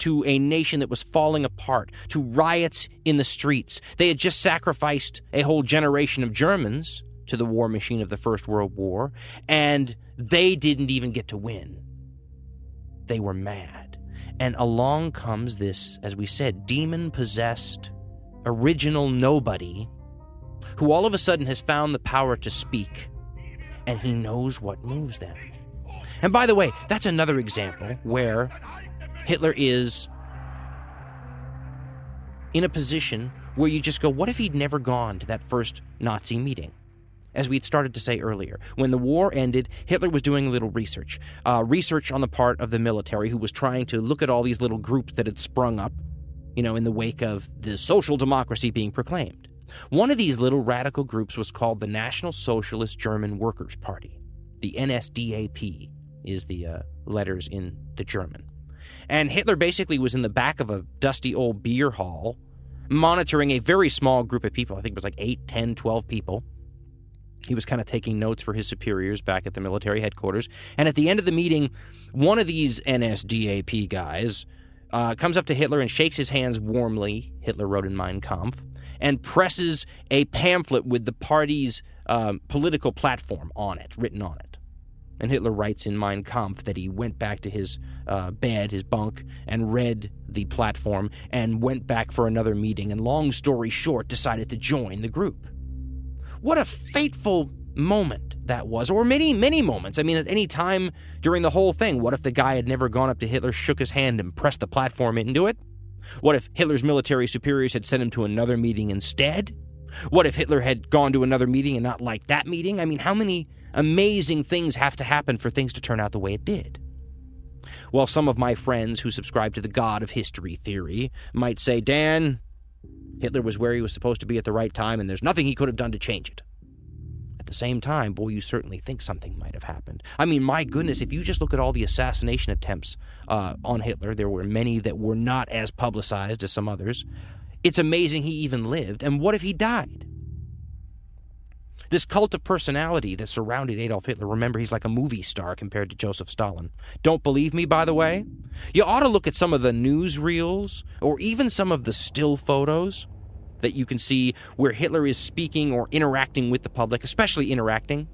to a nation that was falling apart, to riots in the streets. They had just sacrificed a whole generation of Germans to the war machine of the First World War, and they didn't even get to win. They were mad. And along comes this, as we said, demon possessed, original nobody who all of a sudden has found the power to speak, and he knows what moves them. And by the way, that's another example where Hitler is in a position where you just go, what if he'd never gone to that first Nazi meeting? as we had started to say earlier. When the war ended, Hitler was doing a little research. Uh, research on the part of the military, who was trying to look at all these little groups that had sprung up, you know, in the wake of the social democracy being proclaimed. One of these little radical groups was called the National Socialist German Workers' Party. The NSDAP is the uh, letters in the German. And Hitler basically was in the back of a dusty old beer hall monitoring a very small group of people. I think it was like 8, 10, 12 people he was kind of taking notes for his superiors back at the military headquarters. And at the end of the meeting, one of these NSDAP guys uh, comes up to Hitler and shakes his hands warmly, Hitler wrote in Mein Kampf, and presses a pamphlet with the party's um, political platform on it, written on it. And Hitler writes in Mein Kampf that he went back to his uh, bed, his bunk, and read the platform and went back for another meeting. And long story short, decided to join the group. What a fateful moment that was, or many, many moments. I mean, at any time during the whole thing, what if the guy had never gone up to Hitler, shook his hand, and pressed the platform into it? What if Hitler's military superiors had sent him to another meeting instead? What if Hitler had gone to another meeting and not liked that meeting? I mean, how many amazing things have to happen for things to turn out the way it did? Well, some of my friends who subscribe to the God of History theory might say, Dan, Hitler was where he was supposed to be at the right time, and there's nothing he could have done to change it. At the same time, boy, you certainly think something might have happened. I mean, my goodness, if you just look at all the assassination attempts uh, on Hitler, there were many that were not as publicized as some others. It's amazing he even lived. And what if he died? This cult of personality that surrounded Adolf Hitler, remember, he's like a movie star compared to Joseph Stalin. Don't believe me, by the way? You ought to look at some of the newsreels or even some of the still photos that you can see where Hitler is speaking or interacting with the public, especially interacting,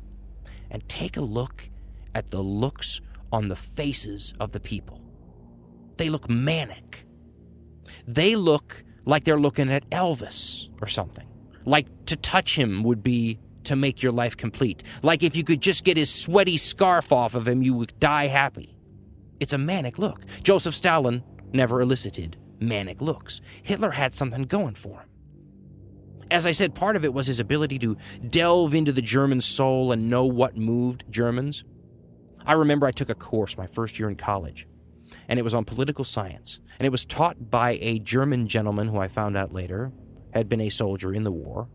and take a look at the looks on the faces of the people. They look manic. They look like they're looking at Elvis or something. Like to touch him would be to make your life complete. Like if you could just get his sweaty scarf off of him, you would die happy. It's a manic look. Joseph Stalin never elicited manic looks. Hitler had something going for him. As I said, part of it was his ability to delve into the German soul and know what moved Germans. I remember I took a course my first year in college, and it was on political science, and it was taught by a German gentleman who I found out later had been a soldier in the war.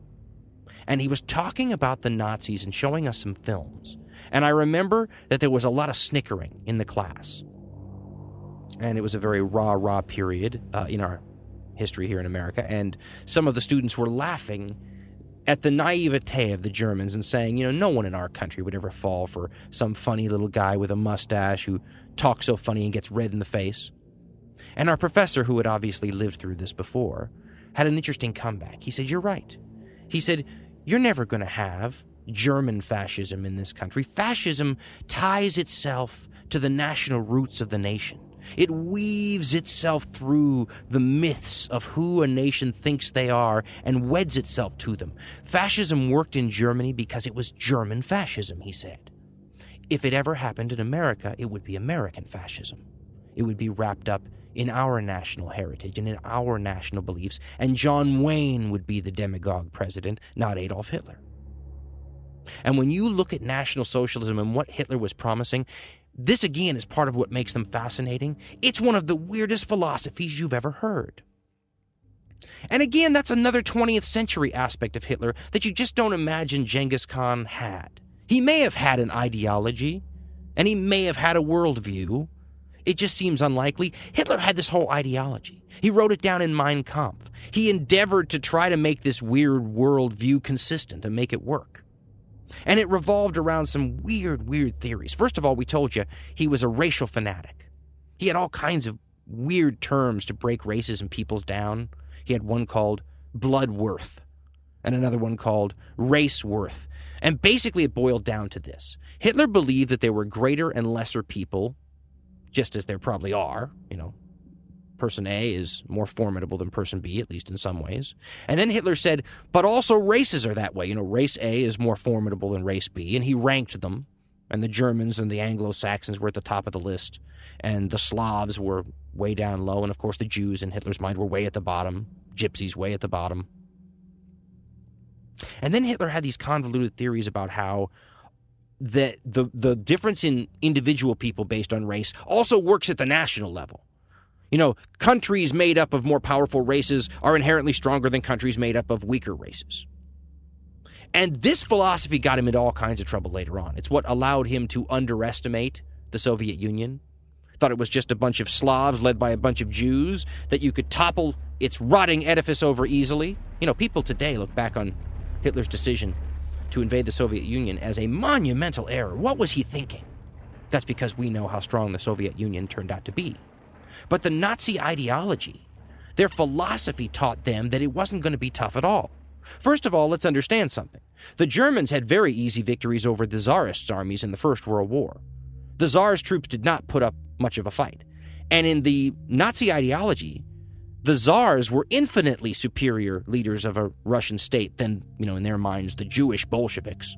And he was talking about the Nazis and showing us some films. And I remember that there was a lot of snickering in the class. And it was a very rah rah period uh, in our history here in America. And some of the students were laughing at the naivete of the Germans and saying, you know, no one in our country would ever fall for some funny little guy with a mustache who talks so funny and gets red in the face. And our professor, who had obviously lived through this before, had an interesting comeback. He said, You're right. He said, You're never going to have German fascism in this country. Fascism ties itself to the national roots of the nation. It weaves itself through the myths of who a nation thinks they are and weds itself to them. Fascism worked in Germany because it was German fascism, he said. If it ever happened in America, it would be American fascism. It would be wrapped up in our national heritage and in our national beliefs, and John Wayne would be the demagogue president, not Adolf Hitler. And when you look at National Socialism and what Hitler was promising, this again is part of what makes them fascinating. It's one of the weirdest philosophies you've ever heard. And again, that's another 20th century aspect of Hitler that you just don't imagine Genghis Khan had. He may have had an ideology, and he may have had a worldview, it just seems unlikely. Hitler had this whole ideology. He wrote it down in Mein Kampf. He endeavored to try to make this weird worldview consistent and make it work. And it revolved around some weird, weird theories. First of all, we told you he was a racial fanatic. He had all kinds of weird terms to break races and peoples down. He had one called blood worth and another one called race worth. And basically, it boiled down to this Hitler believed that there were greater and lesser people just as there probably are, you know. Person A is more formidable than person B, at least in some ways. And then Hitler said, but also races are that way. You know, race A is more formidable than race B, and he ranked them. And the Germans and the Anglo Saxons were at the top of the list, and the Slavs were way down low, and of course the Jews in Hitler's mind were way at the bottom, gypsies way at the bottom. And then Hitler had these convoluted theories about how that the the difference in individual people based on race also works at the national level. You know, countries made up of more powerful races are inherently stronger than countries made up of weaker races. And this philosophy got him into all kinds of trouble later on. It's what allowed him to underestimate the Soviet Union. Thought it was just a bunch of Slavs led by a bunch of Jews that you could topple its rotting edifice over easily. You know, people today look back on Hitler's decision to invade the Soviet Union as a monumental error. What was he thinking? That's because we know how strong the Soviet Union turned out to be. But the Nazi ideology, their philosophy taught them that it wasn't going to be tough at all. First of all, let's understand something. The Germans had very easy victories over the Tsarist armies in the First World War. The Tsar's troops did not put up much of a fight. And in the Nazi ideology, the czars were infinitely superior leaders of a Russian state than, you know, in their minds, the Jewish Bolsheviks.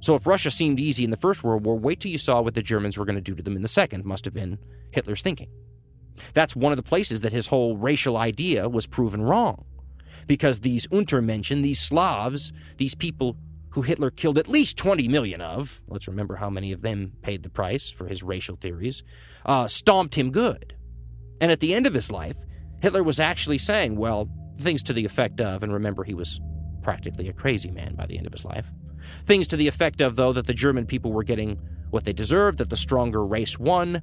So if Russia seemed easy in the First World War, wait till you saw what the Germans were going to do to them in the Second, must have been Hitler's thinking. That's one of the places that his whole racial idea was proven wrong. Because these Untermenschen, these Slavs, these people who Hitler killed at least 20 million of, let's remember how many of them paid the price for his racial theories, uh, stomped him good. And at the end of his life, Hitler was actually saying, well, things to the effect of, and remember, he was practically a crazy man by the end of his life. Things to the effect of, though, that the German people were getting what they deserved, that the stronger race won.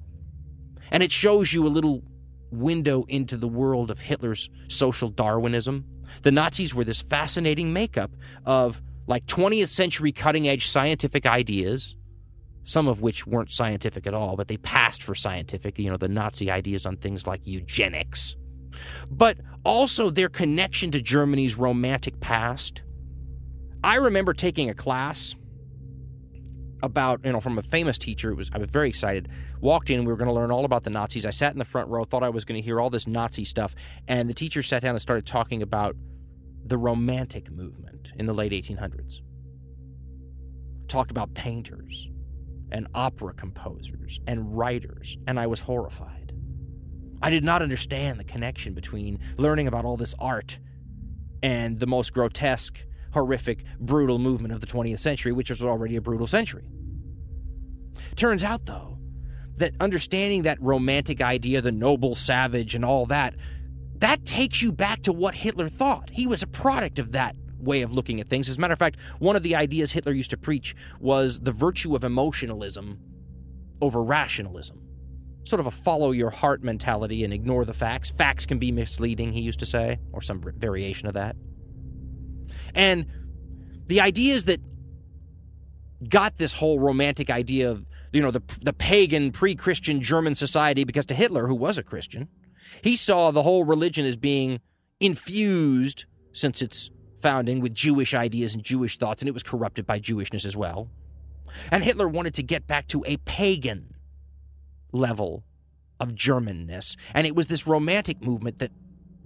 And it shows you a little window into the world of Hitler's social Darwinism. The Nazis were this fascinating makeup of like 20th century cutting edge scientific ideas, some of which weren't scientific at all, but they passed for scientific. You know, the Nazi ideas on things like eugenics but also their connection to Germany's romantic past. I remember taking a class about, you know, from a famous teacher. It was I was very excited. Walked in, we were going to learn all about the Nazis. I sat in the front row, thought I was going to hear all this Nazi stuff, and the teacher sat down and started talking about the romantic movement in the late 1800s. talked about painters and opera composers and writers, and I was horrified. I did not understand the connection between learning about all this art and the most grotesque, horrific, brutal movement of the 20th century, which was already a brutal century. Turns out, though, that understanding that romantic idea, the noble savage, and all that, that takes you back to what Hitler thought. He was a product of that way of looking at things. As a matter of fact, one of the ideas Hitler used to preach was the virtue of emotionalism over rationalism. Sort of a follow your heart mentality and ignore the facts. Facts can be misleading, he used to say, or some variation of that. And the ideas that got this whole romantic idea of, you know, the, the pagan pre Christian German society, because to Hitler, who was a Christian, he saw the whole religion as being infused since its founding with Jewish ideas and Jewish thoughts, and it was corrupted by Jewishness as well. And Hitler wanted to get back to a pagan level of Germanness, and it was this romantic movement that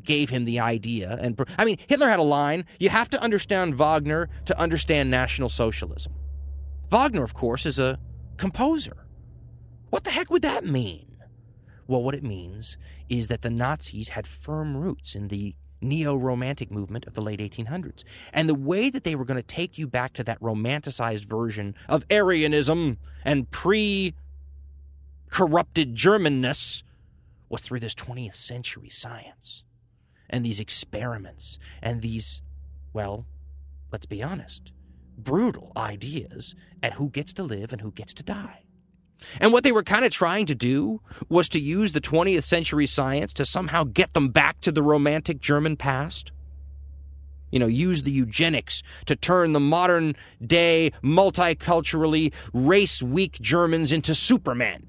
gave him the idea. And I mean, Hitler had a line you have to understand Wagner to understand National Socialism. Wagner, of course, is a composer. What the heck would that mean? Well, what it means is that the Nazis had firm roots in the neo romantic movement of the late 1800s. And the way that they were going to take you back to that romanticized version of Aryanism and pre corrupted Germanness was through this 20th century science and these experiments and these, well, let's be honest, brutal ideas at who gets to live and who gets to die. And what they were kind of trying to do was to use the 20th century science to somehow get them back to the romantic German past. You know, use the eugenics to turn the modern day, multiculturally, race weak Germans into supermen.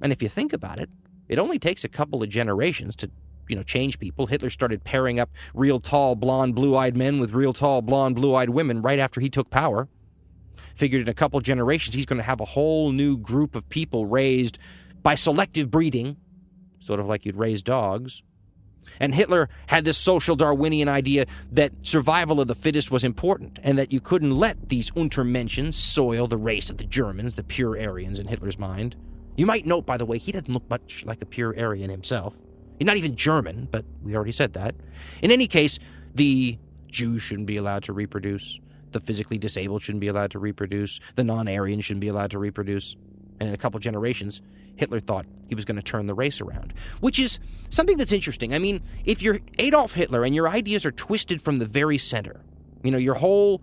And if you think about it, it only takes a couple of generations to, you know, change people. Hitler started pairing up real tall, blonde, blue eyed men with real tall, blonde, blue eyed women right after he took power figured in a couple generations he's going to have a whole new group of people raised by selective breeding, sort of like you'd raise dogs. And Hitler had this social Darwinian idea that survival of the fittest was important and that you couldn't let these Untermenschen soil the race of the Germans, the pure Aryans in Hitler's mind. You might note, by the way, he doesn't look much like a pure Aryan himself. He's not even German, but we already said that. In any case, the Jews shouldn't be allowed to reproduce the physically disabled shouldn't be allowed to reproduce, the non Aryan shouldn't be allowed to reproduce. And in a couple generations, Hitler thought he was going to turn the race around, which is something that's interesting. I mean, if you're Adolf Hitler and your ideas are twisted from the very center, you know, your whole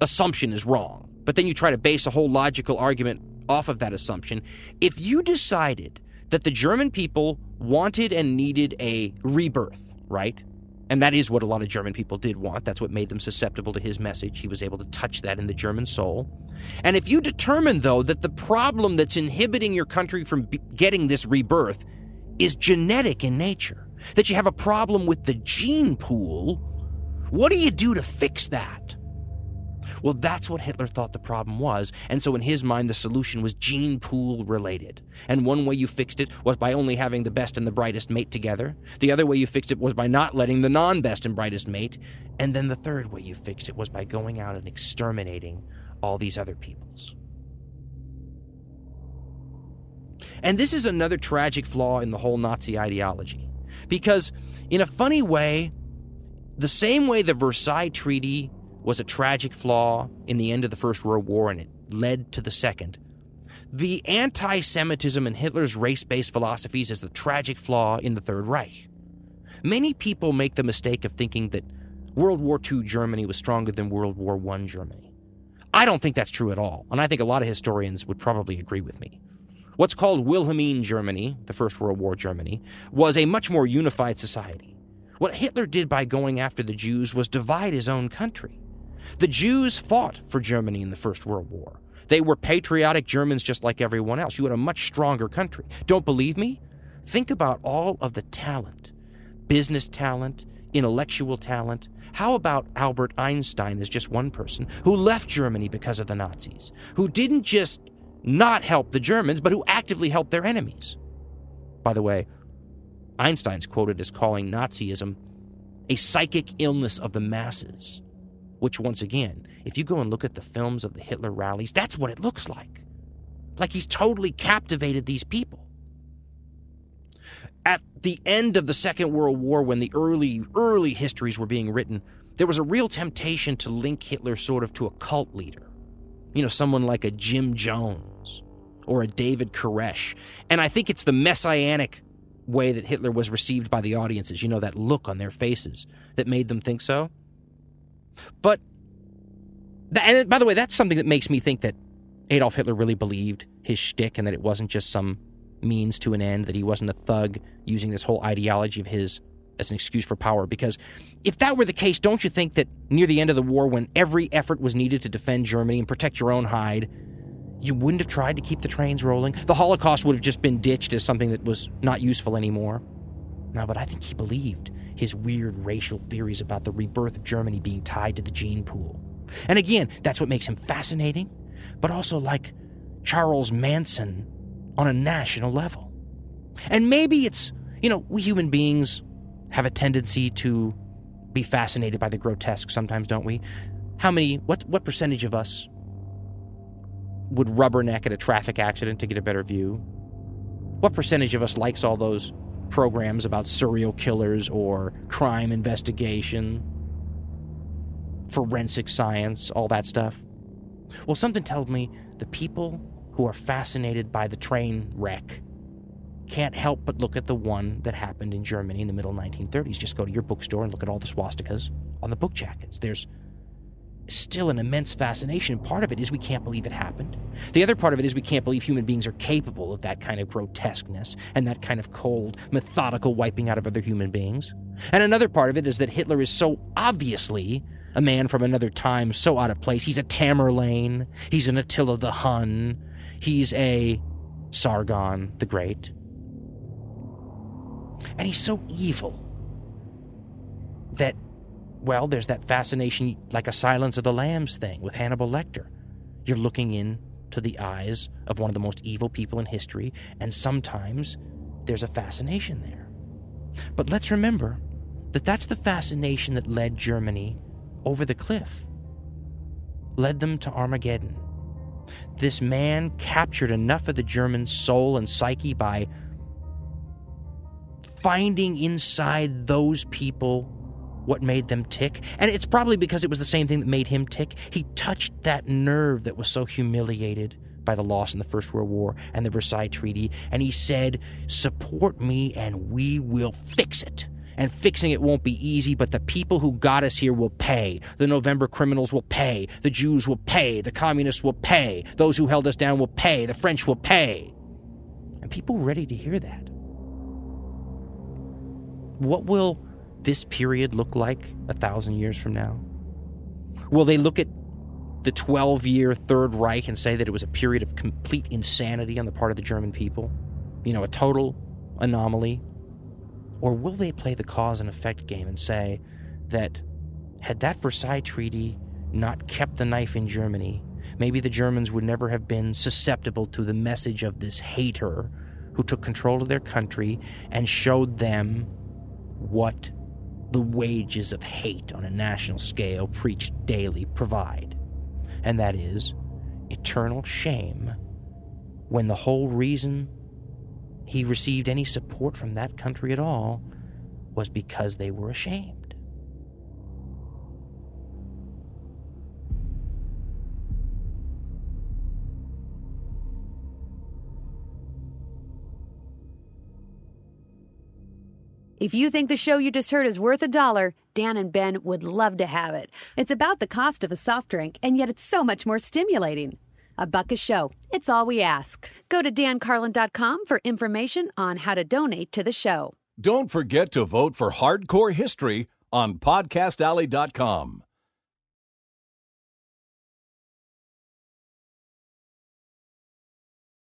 assumption is wrong, but then you try to base a whole logical argument off of that assumption. If you decided that the German people wanted and needed a rebirth, right? And that is what a lot of German people did want. That's what made them susceptible to his message. He was able to touch that in the German soul. And if you determine, though, that the problem that's inhibiting your country from getting this rebirth is genetic in nature, that you have a problem with the gene pool, what do you do to fix that? Well, that's what Hitler thought the problem was, and so in his mind, the solution was gene pool related. And one way you fixed it was by only having the best and the brightest mate together. The other way you fixed it was by not letting the non best and brightest mate. And then the third way you fixed it was by going out and exterminating all these other peoples. And this is another tragic flaw in the whole Nazi ideology. Because, in a funny way, the same way the Versailles Treaty was a tragic flaw in the end of the First World War and it led to the Second. The anti Semitism in Hitler's race based philosophies is the tragic flaw in the Third Reich. Many people make the mistake of thinking that World War II Germany was stronger than World War I Germany. I don't think that's true at all, and I think a lot of historians would probably agree with me. What's called Wilhelmine Germany, the First World War Germany, was a much more unified society. What Hitler did by going after the Jews was divide his own country. The Jews fought for Germany in the First World War. They were patriotic Germans just like everyone else. You had a much stronger country. Don't believe me? Think about all of the talent business talent, intellectual talent. How about Albert Einstein as just one person who left Germany because of the Nazis, who didn't just not help the Germans, but who actively helped their enemies? By the way, Einstein's quoted as calling Nazism a psychic illness of the masses which, once again, if you go and look at the films of the Hitler rallies, that's what it looks like. Like he's totally captivated these people. At the end of the Second World War, when the early, early histories were being written, there was a real temptation to link Hitler sort of to a cult leader. You know, someone like a Jim Jones or a David Koresh. And I think it's the messianic way that Hitler was received by the audiences, you know, that look on their faces that made them think so. But, and by the way, that's something that makes me think that Adolf Hitler really believed his shtick and that it wasn't just some means to an end, that he wasn't a thug using this whole ideology of his as an excuse for power. Because if that were the case, don't you think that near the end of the war, when every effort was needed to defend Germany and protect your own hide, you wouldn't have tried to keep the trains rolling? The Holocaust would have just been ditched as something that was not useful anymore. No, but I think he believed his weird racial theories about the rebirth of Germany being tied to the gene pool. And again, that's what makes him fascinating, but also like Charles Manson on a national level. And maybe it's, you know, we human beings have a tendency to be fascinated by the grotesque sometimes, don't we? How many, what, what percentage of us would rubberneck at a traffic accident to get a better view? What percentage of us likes all those programs about serial killers or crime investigation, forensic science, all that stuff? Well, something tells me the people who are fascinated by the train wreck can't help but look at the one that happened in Germany in the middle 1930s. Just go to your bookstore and look at all the swastikas on the book jackets. There's still an immense fascination. Part of it is we can't believe it happened. The other part of it is we can't believe human beings are capable of that kind of grotesqueness and that kind of cold, methodical wiping out of other human beings. And another part of it is that Hitler is so obviously a man from another time, so out of place. He's a Tamerlane, he's an Attila the Hun, he's a Sargon the Great. And he's so evil that well, there's that fascination, like a Silence of the Lambs thing with Hannibal Lecter. You're looking into the eyes of one of the most evil people in history, and sometimes there's a fascination there. But let's remember that that's the fascination that led Germany over the cliff, led them to Armageddon. This man captured enough of the German soul and psyche by finding inside those people what made them tick. And it's probably because it was the same thing that made him tick. He touched that nerve that was so humiliated by the loss in the First World War and the Versailles Treaty. And he said, Support me and we will fix it. And fixing it won't be easy, but the people who got us here will pay. The November criminals will pay. The Jews will pay. The communists will pay. Those who held us down will pay. The French will pay. And people were ready to hear that. What will this period look like a thousand years from now? Will they look at the 12 year Third Reich and say that it was a period of complete insanity on the part of the German people? You know, a total anomaly? Or will they play the cause and effect game and say that had that Versailles Treaty not kept the knife in Germany, maybe the Germans would never have been susceptible to the message of this hater who took control of their country and showed them what the wages of hate on a national scale preached daily provide, and that is eternal shame when the whole reason he received any support from that country at all was because they were ashamed. If you think the show you just heard is worth a dollar, Dan and Ben would love to have it. It's about the cost of a soft drink, and yet it's so much more stimulating. A buck a show. It's all we ask. Go to dancarlin.com for information on how to donate to the show. Don't forget to vote for Hardcore History on podcastalley.com.